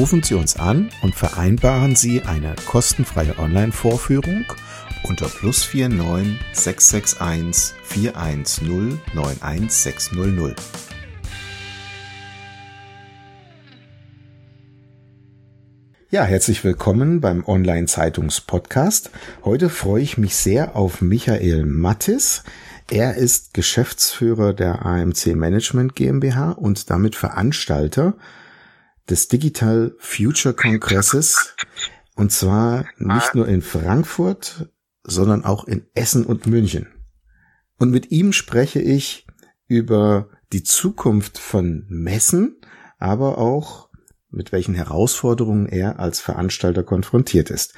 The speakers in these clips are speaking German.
Rufen Sie uns an und vereinbaren Sie eine kostenfreie Online-Vorführung unter plus 49 661 410 91600. Ja, herzlich willkommen beim Online-Zeitungs-Podcast. Heute freue ich mich sehr auf Michael Mattis. Er ist Geschäftsführer der AMC Management GmbH und damit Veranstalter des Digital Future Kongresses und zwar nicht nur in Frankfurt, sondern auch in Essen und München. Und mit ihm spreche ich über die Zukunft von Messen, aber auch mit welchen Herausforderungen er als Veranstalter konfrontiert ist.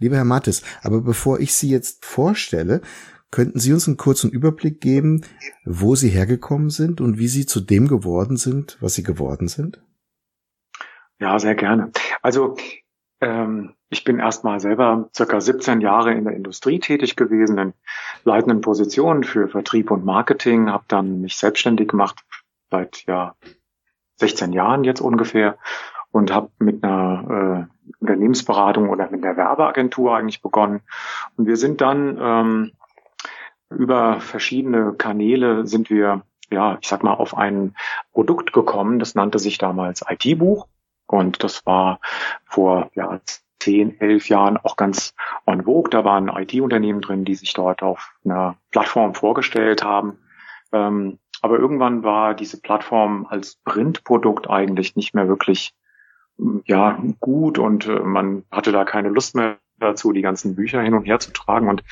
Lieber Herr Mattes, aber bevor ich Sie jetzt vorstelle, könnten Sie uns einen kurzen Überblick geben, wo Sie hergekommen sind und wie Sie zu dem geworden sind, was Sie geworden sind? Ja, sehr gerne. Also ähm, ich bin erstmal selber circa 17 Jahre in der Industrie tätig gewesen, in leitenden Positionen für Vertrieb und Marketing, habe dann mich selbstständig gemacht seit ja 16 Jahren jetzt ungefähr und habe mit einer äh, Unternehmensberatung oder mit einer Werbeagentur eigentlich begonnen. Und wir sind dann ähm, über verschiedene Kanäle sind wir, ja, ich sag mal, auf ein Produkt gekommen. Das nannte sich damals IT-Buch. Und das war vor ja, zehn, elf Jahren auch ganz en vogue. Da waren IT-Unternehmen drin, die sich dort auf einer Plattform vorgestellt haben. Ähm, aber irgendwann war diese Plattform als Printprodukt eigentlich nicht mehr wirklich ja gut und äh, man hatte da keine Lust mehr dazu, die ganzen Bücher hin und her zu tragen. Und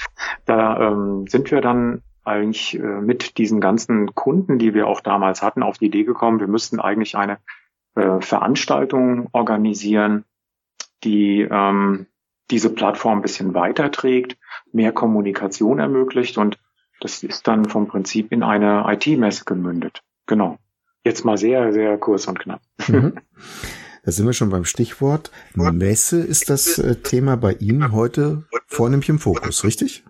da ähm, sind wir dann eigentlich äh, mit diesen ganzen Kunden, die wir auch damals hatten, auf die Idee gekommen, wir müssten eigentlich eine äh, Veranstaltung organisieren, die ähm, diese Plattform ein bisschen weiterträgt, mehr Kommunikation ermöglicht und das ist dann vom Prinzip in eine IT-Messe gemündet. Genau. Jetzt mal sehr, sehr kurz und knapp. Mhm. Da sind wir schon beim Stichwort. Messe ist das äh, Thema bei Ihnen heute vornehmlich im Fokus, richtig?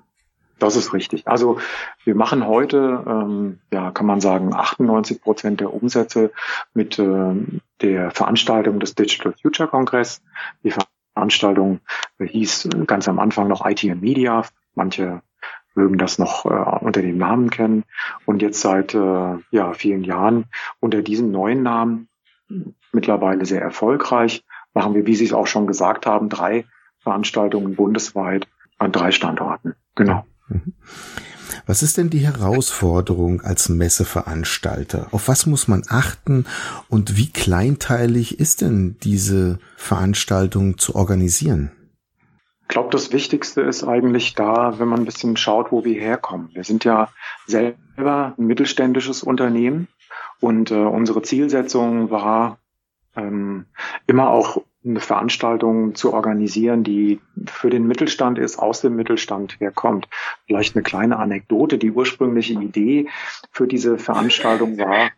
Das ist richtig. Also wir machen heute, ähm, ja, kann man sagen, 98 Prozent der Umsätze mit äh, der Veranstaltung des Digital Future Congress. Die Veranstaltung hieß ganz am Anfang noch IT and Media. Manche mögen das noch äh, unter dem Namen kennen. Und jetzt seit äh, ja, vielen Jahren unter diesem neuen Namen mittlerweile sehr erfolgreich. Machen wir, wie Sie es auch schon gesagt haben, drei Veranstaltungen bundesweit an drei Standorten. Genau. Mhm. Was ist denn die Herausforderung als Messeveranstalter? Auf was muss man achten und wie kleinteilig ist denn diese Veranstaltung zu organisieren? Ich glaube, das Wichtigste ist eigentlich da, wenn man ein bisschen schaut, wo wir herkommen. Wir sind ja selber ein mittelständisches Unternehmen und äh, unsere Zielsetzung war, ähm, immer auch eine Veranstaltung zu organisieren, die für den Mittelstand ist, aus dem Mittelstand herkommt. Vielleicht eine kleine Anekdote. Die ursprüngliche Idee für diese Veranstaltung war,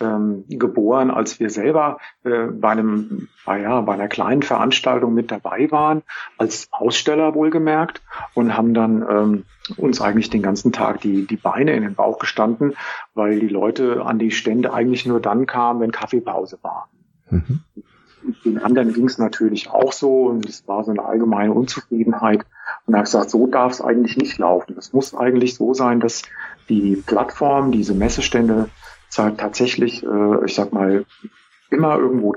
ähm, geboren, als wir selber äh, bei einem, bei, ja, bei einer kleinen Veranstaltung mit dabei waren, als Aussteller wohlgemerkt und haben dann ähm, uns eigentlich den ganzen Tag die, die Beine in den Bauch gestanden, weil die Leute an die Stände eigentlich nur dann kamen, wenn Kaffeepause war. Mhm. Den anderen ging es natürlich auch so und es war so eine allgemeine Unzufriedenheit. Und er hat gesagt, so darf es eigentlich nicht laufen. Es muss eigentlich so sein, dass die Plattform, diese Messestände tatsächlich, äh, ich sag mal, immer irgendwo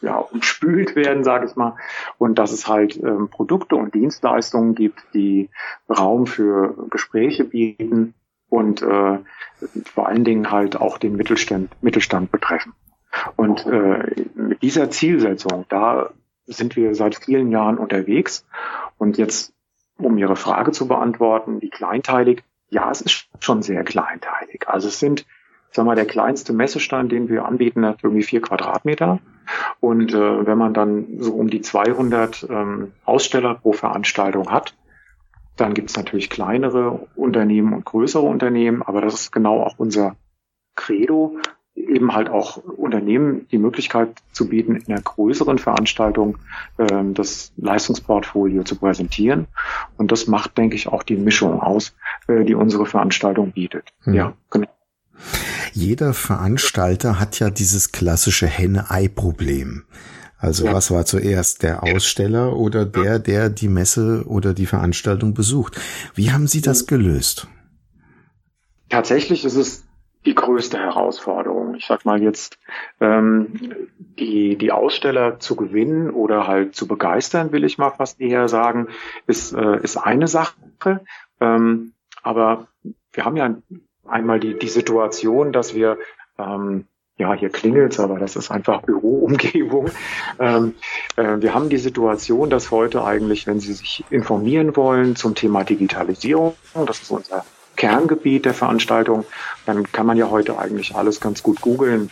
ja, umspült werden, sage ich mal, und dass es halt ähm, Produkte und Dienstleistungen gibt, die Raum für Gespräche bieten und äh, vor allen Dingen halt auch den Mittelstand, Mittelstand betreffen. Und äh, mit dieser Zielsetzung, da sind wir seit vielen Jahren unterwegs. Und jetzt, um Ihre Frage zu beantworten, wie kleinteilig, ja, es ist schon sehr kleinteilig. Also es sind sag mal, der kleinste Messestand, den wir anbieten, hat irgendwie vier Quadratmeter. Und äh, wenn man dann so um die 200 ähm, Aussteller pro Veranstaltung hat, dann gibt es natürlich kleinere Unternehmen und größere Unternehmen, aber das ist genau auch unser Credo, eben halt auch Unternehmen die Möglichkeit zu bieten, in einer größeren Veranstaltung ähm, das Leistungsportfolio zu präsentieren. Und das macht, denke ich, auch die Mischung aus, äh, die unsere Veranstaltung bietet. Mhm. Ja, genau. Jeder Veranstalter hat ja dieses klassische Henne-Ei-Problem. Also ja. was war zuerst der Aussteller oder der, der die Messe oder die Veranstaltung besucht? Wie haben Sie das gelöst? Tatsächlich ist es die größte Herausforderung. Ich sag mal jetzt, ähm, die, die Aussteller zu gewinnen oder halt zu begeistern, will ich mal fast eher sagen, ist, äh, ist eine Sache. Ähm, aber wir haben ja einmal die, die Situation, dass wir ähm, ja, hier klingelt's, aber das ist einfach Büroumgebung. Ähm, äh, wir haben die Situation, dass heute eigentlich, wenn Sie sich informieren wollen zum Thema Digitalisierung, das ist unser Kerngebiet der Veranstaltung, dann kann man ja heute eigentlich alles ganz gut googeln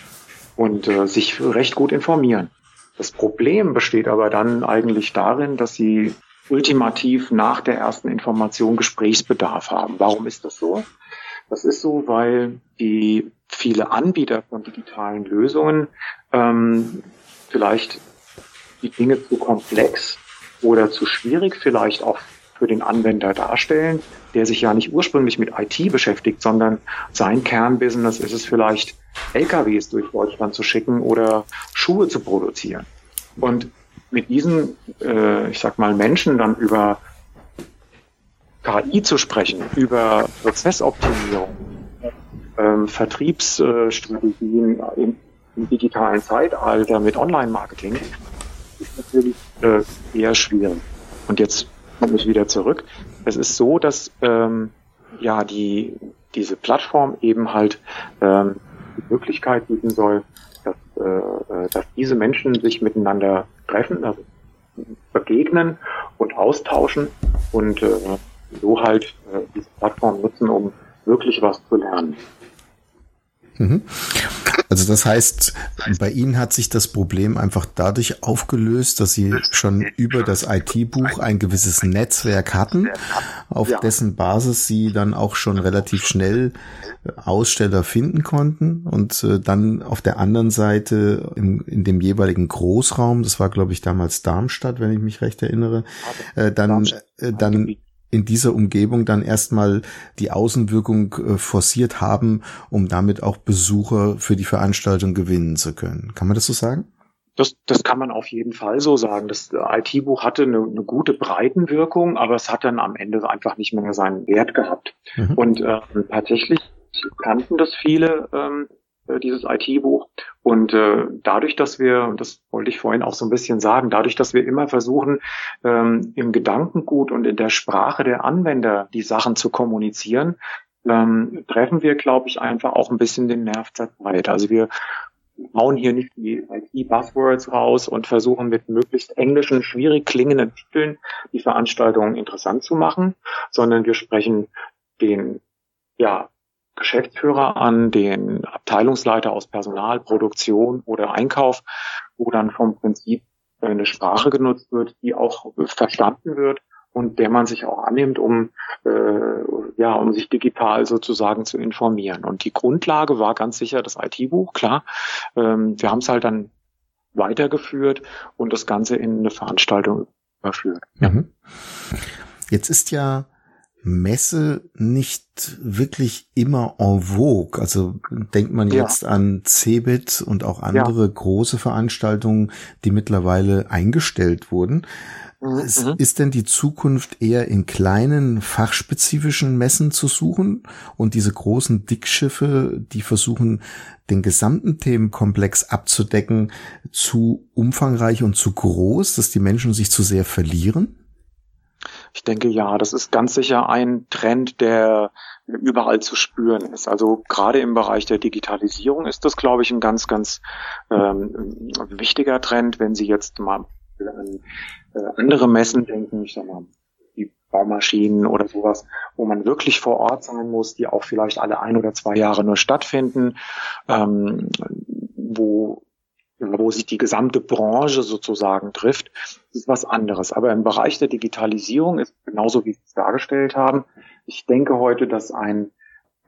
und äh, sich recht gut informieren. Das Problem besteht aber dann eigentlich darin, dass Sie ultimativ nach der ersten Information Gesprächsbedarf haben. Warum ist das so? Das ist so, weil die viele Anbieter von digitalen Lösungen ähm, vielleicht die Dinge zu komplex oder zu schwierig vielleicht auch für den Anwender darstellen, der sich ja nicht ursprünglich mit IT beschäftigt, sondern sein Kernbusiness ist es vielleicht, LKWs durch Deutschland zu schicken oder Schuhe zu produzieren. Und mit diesen, äh, ich sag mal, Menschen dann über KI zu sprechen, über Prozessoptimierung, ähm, Vertriebsstrategien im, im, digitalen Zeitalter mit Online-Marketing, ist natürlich äh, eher schwierig. Und jetzt komme ich wieder zurück. Es ist so, dass ähm, ja die diese Plattform eben halt ähm, die Möglichkeit bieten soll, dass, äh, dass diese Menschen sich miteinander treffen, also begegnen und austauschen und äh, so halt äh, diese Plattform nutzen, um wirklich was zu lernen. Mhm. Also das heißt, bei Ihnen hat sich das Problem einfach dadurch aufgelöst, dass Sie schon über das IT-Buch ein gewisses Netzwerk hatten, auf ja. dessen Basis Sie dann auch schon relativ schnell äh, Aussteller finden konnten und äh, dann auf der anderen Seite im, in dem jeweiligen Großraum, das war glaube ich damals Darmstadt, wenn ich mich recht erinnere, äh, dann, dann in dieser Umgebung dann erstmal die Außenwirkung äh, forciert haben, um damit auch Besucher für die Veranstaltung gewinnen zu können. Kann man das so sagen? Das, das kann man auf jeden Fall so sagen. Das IT-Buch hatte eine, eine gute Breitenwirkung, aber es hat dann am Ende einfach nicht mehr seinen Wert gehabt. Mhm. Und äh, tatsächlich kannten das viele ähm, äh, dieses IT-Buch. Und äh, dadurch, dass wir, und das wollte ich vorhin auch so ein bisschen sagen, dadurch, dass wir immer versuchen, ähm, im Gedankengut und in der Sprache der Anwender die Sachen zu kommunizieren, ähm, treffen wir, glaube ich, einfach auch ein bisschen den Nerv der. Also wir hauen hier nicht die IT-Buzzwords raus und versuchen mit möglichst englischen, schwierig klingenden Titeln die Veranstaltung interessant zu machen, sondern wir sprechen den ja, Geschäftsführer an, den Abteilungsleiter aus Personal, Produktion oder Einkauf, wo dann vom Prinzip eine Sprache genutzt wird, die auch verstanden wird und der man sich auch annimmt, um äh, ja, um sich digital sozusagen zu informieren. Und die Grundlage war ganz sicher das IT-Buch, klar. Ähm, wir haben es halt dann weitergeführt und das Ganze in eine Veranstaltung überführt. Mhm. Jetzt ist ja Messe nicht wirklich immer en vogue? Also denkt man ja. jetzt an Cebit und auch andere ja. große Veranstaltungen, die mittlerweile eingestellt wurden. Mhm. Ist, mhm. ist denn die Zukunft eher in kleinen fachspezifischen Messen zu suchen und diese großen Dickschiffe, die versuchen, den gesamten Themenkomplex abzudecken, zu umfangreich und zu groß, dass die Menschen sich zu sehr verlieren? Ich denke ja, das ist ganz sicher ein Trend, der überall zu spüren ist. Also gerade im Bereich der Digitalisierung ist das, glaube ich, ein ganz, ganz ähm, wichtiger Trend, wenn Sie jetzt mal an äh, andere Messen denken, ich sag mal, die Baumaschinen oder sowas, wo man wirklich vor Ort sein muss, die auch vielleicht alle ein oder zwei Jahre nur stattfinden, ähm, wo wo sich die gesamte Branche sozusagen trifft, ist was anderes. Aber im Bereich der Digitalisierung ist genauso, wie Sie es dargestellt haben. Ich denke heute, dass ein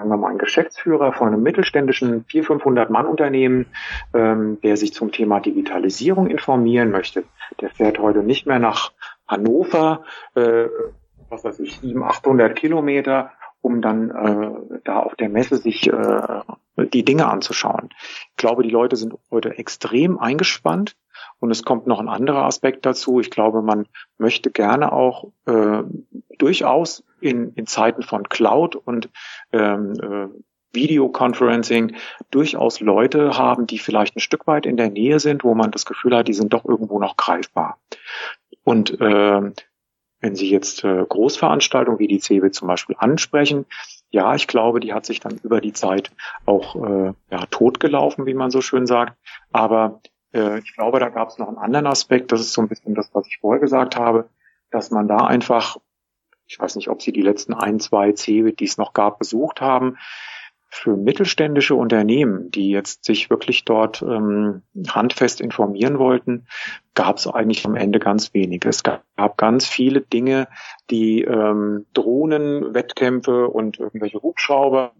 sagen wir mal, ein Geschäftsführer von einem mittelständischen 400, 500 Mann Unternehmen, ähm, der sich zum Thema Digitalisierung informieren möchte, der fährt heute nicht mehr nach Hannover, äh, was weiß ich, 700, 800 Kilometer, um dann äh, da auf der Messe sich äh, die Dinge anzuschauen. Ich glaube, die Leute sind heute extrem eingespannt und es kommt noch ein anderer Aspekt dazu. Ich glaube, man möchte gerne auch äh, durchaus in, in Zeiten von Cloud und ähm, äh, Videoconferencing durchaus Leute haben, die vielleicht ein Stück weit in der Nähe sind, wo man das Gefühl hat, die sind doch irgendwo noch greifbar. Und äh, wenn Sie jetzt äh, Großveranstaltungen wie die CeBIT zum Beispiel ansprechen, ja, ich glaube, die hat sich dann über die Zeit auch äh, ja, totgelaufen, wie man so schön sagt. Aber äh, ich glaube, da gab es noch einen anderen Aspekt. Das ist so ein bisschen das, was ich vorher gesagt habe, dass man da einfach, ich weiß nicht, ob Sie die letzten ein, zwei CeBIT, die es noch gab, besucht haben, für mittelständische Unternehmen, die jetzt sich wirklich dort ähm, handfest informieren wollten, gab es eigentlich am Ende ganz wenig. Es gab, ganz viele Dinge, die ähm, Drohnen, Wettkämpfe und irgendwelche Hubschrauber,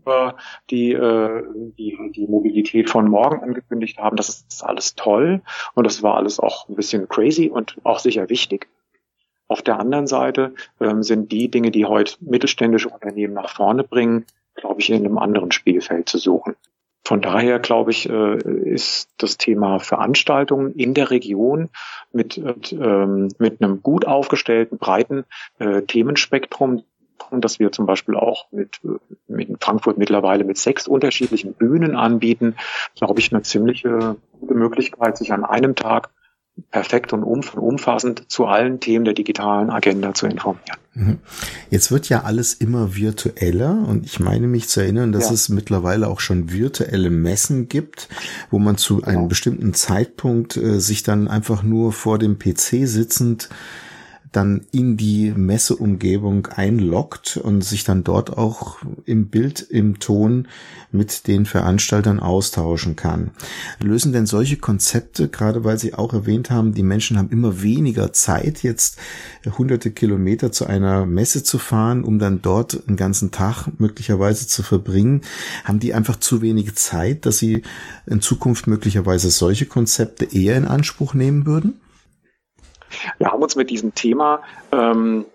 die, äh, die die Mobilität von morgen angekündigt haben. Das ist alles toll und das war alles auch ein bisschen crazy und auch sicher wichtig. Auf der anderen Seite ähm, sind die Dinge, die heute mittelständische Unternehmen nach vorne bringen, glaube ich, in einem anderen Spielfeld zu suchen. Von daher, glaube ich, äh, ist das Thema Veranstaltungen in der Region mit, ähm, mit einem gut aufgestellten, breiten äh, Themenspektrum, dass wir zum Beispiel auch mit, mit Frankfurt mittlerweile mit sechs unterschiedlichen Bühnen anbieten, glaube ich, eine ziemliche Möglichkeit, sich an einem Tag perfekt und umfassend zu allen Themen der digitalen Agenda zu informieren. Mhm. Jetzt wird ja alles immer virtueller und ich meine mich zu erinnern, dass ja. es mittlerweile auch schon virtuelle Messen gibt, wo man zu einem genau. bestimmten Zeitpunkt äh, sich dann einfach nur vor dem PC sitzend dann in die Messeumgebung einloggt und sich dann dort auch im Bild, im Ton mit den Veranstaltern austauschen kann. Lösen denn solche Konzepte, gerade weil Sie auch erwähnt haben, die Menschen haben immer weniger Zeit, jetzt hunderte Kilometer zu einer Messe zu fahren, um dann dort einen ganzen Tag möglicherweise zu verbringen, haben die einfach zu wenig Zeit, dass sie in Zukunft möglicherweise solche Konzepte eher in Anspruch nehmen würden? Wir haben uns mit diesem Thema ähm,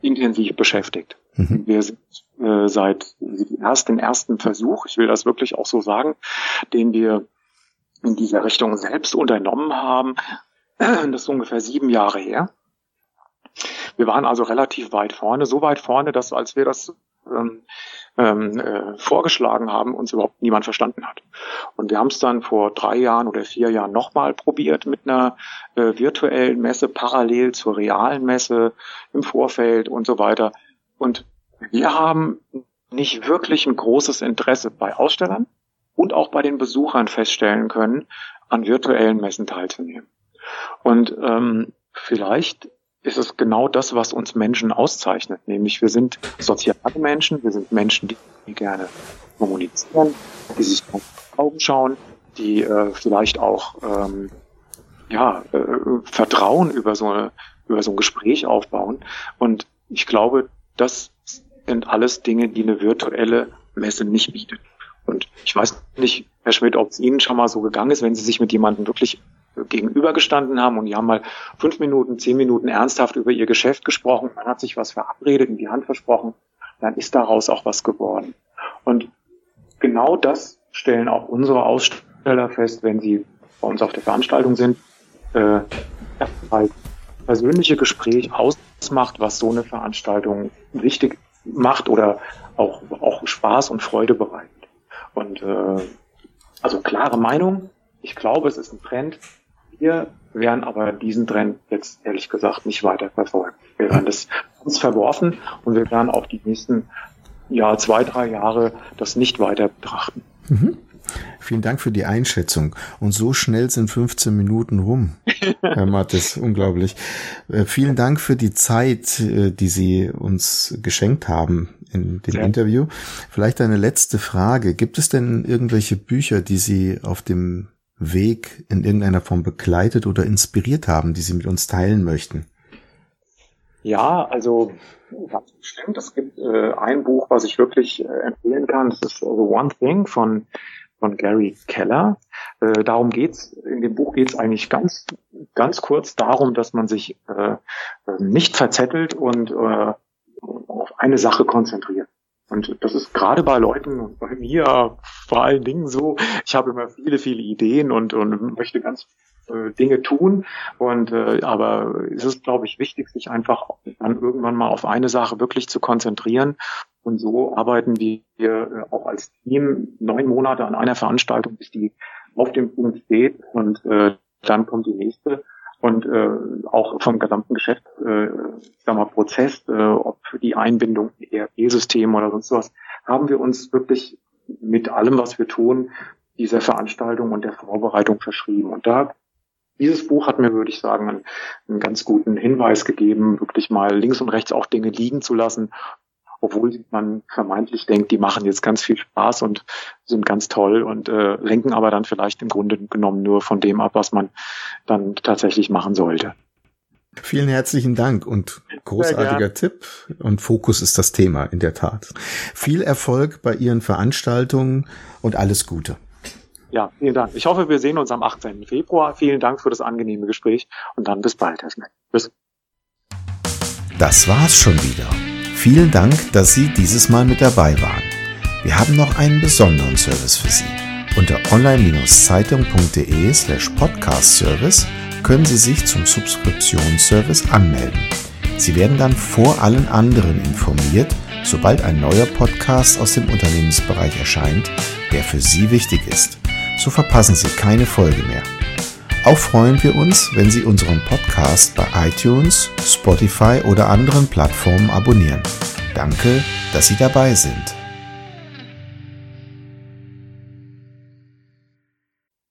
intensiv beschäftigt. Mhm. Wir sind äh, seit erst den ersten Versuch, ich will das wirklich auch so sagen, den wir in dieser Richtung selbst unternommen haben, das ist ungefähr sieben Jahre her. Wir waren also relativ weit vorne, so weit vorne, dass als wir das ähm, ähm, äh, vorgeschlagen haben, uns überhaupt niemand verstanden hat. Und wir haben es dann vor drei Jahren oder vier Jahren nochmal probiert mit einer äh, virtuellen Messe parallel zur realen Messe im Vorfeld und so weiter. Und wir haben nicht wirklich ein großes Interesse bei Ausstellern und auch bei den Besuchern feststellen können, an virtuellen Messen teilzunehmen. Und ähm, vielleicht ist es genau das, was uns Menschen auszeichnet. Nämlich wir sind soziale Menschen, wir sind Menschen, die gerne kommunizieren, die sich auf die Augen schauen, die äh, vielleicht auch ähm, ja, äh, Vertrauen über so, eine, über so ein Gespräch aufbauen. Und ich glaube, das sind alles Dinge, die eine virtuelle Messe nicht bietet. Und ich weiß nicht, Herr Schmidt, ob es Ihnen schon mal so gegangen ist, wenn Sie sich mit jemandem wirklich gegenübergestanden haben und die haben mal fünf Minuten, zehn Minuten ernsthaft über ihr Geschäft gesprochen. Man hat sich was verabredet, in die Hand versprochen dann ist daraus auch was geworden. Und genau das stellen auch unsere Aussteller fest, wenn sie bei uns auf der Veranstaltung sind, äh, halt persönliche Gespräch ausmacht, was so eine Veranstaltung wichtig macht oder auch, auch Spaß und Freude bereitet. Und äh, also klare Meinung. Ich glaube, es ist ein Trend. Wir werden aber diesen Trend jetzt ehrlich gesagt nicht weiter verfolgen. Wir werden das uns verworfen und wir werden auch die nächsten ja, zwei, drei Jahre das nicht weiter betrachten. Mhm. Vielen Dank für die Einschätzung. Und so schnell sind 15 Minuten rum, Herr Mattes, unglaublich. Äh, vielen Dank für die Zeit, äh, die Sie uns geschenkt haben in dem ja. Interview. Vielleicht eine letzte Frage. Gibt es denn irgendwelche Bücher, die Sie auf dem Weg in irgendeiner Form begleitet oder inspiriert haben, die Sie mit uns teilen möchten? Ja, also ganz bestimmt. Es gibt äh, ein Buch, was ich wirklich äh, empfehlen kann. Das ist also One Thing von von Gary Keller. Äh, darum geht's. In dem Buch geht's eigentlich ganz ganz kurz darum, dass man sich äh, nicht verzettelt und äh, auf eine Sache konzentriert. Und das ist gerade bei Leuten bei mir vor allen Dingen so, ich habe immer viele, viele Ideen und, und möchte ganz äh, Dinge tun. Und äh, aber es ist, glaube ich, wichtig, sich einfach dann irgendwann mal auf eine Sache wirklich zu konzentrieren. Und so arbeiten wir äh, auch als Team neun Monate an einer Veranstaltung, bis die auf dem Punkt steht und äh, dann kommt die nächste und äh, auch vom gesamten Geschäft, äh, sag mal, Prozess, äh, ob für die Einbindung ERP-System oder sonst was, haben wir uns wirklich mit allem, was wir tun, dieser Veranstaltung und der Vorbereitung verschrieben. Und da dieses Buch hat mir, würde ich sagen, einen, einen ganz guten Hinweis gegeben, wirklich mal links und rechts auch Dinge liegen zu lassen obwohl man vermeintlich denkt, die machen jetzt ganz viel Spaß und sind ganz toll und äh, lenken aber dann vielleicht im Grunde genommen nur von dem ab, was man dann tatsächlich machen sollte. Vielen herzlichen Dank und großartiger Tipp. Und Fokus ist das Thema, in der Tat. Viel Erfolg bei Ihren Veranstaltungen und alles Gute. Ja, vielen Dank. Ich hoffe, wir sehen uns am 18. Februar. Vielen Dank für das angenehme Gespräch und dann bis bald, Herr. Bis. Das war's schon wieder. Vielen Dank, dass Sie dieses Mal mit dabei waren. Wir haben noch einen besonderen Service für Sie. Unter online-zeitung.de slash podcast-service können Sie sich zum Subskriptionsservice anmelden. Sie werden dann vor allen anderen informiert, sobald ein neuer Podcast aus dem Unternehmensbereich erscheint, der für Sie wichtig ist. So verpassen Sie keine Folge mehr. Auch freuen wir uns, wenn Sie unseren Podcast bei iTunes, Spotify oder anderen Plattformen abonnieren. Danke, dass Sie dabei sind.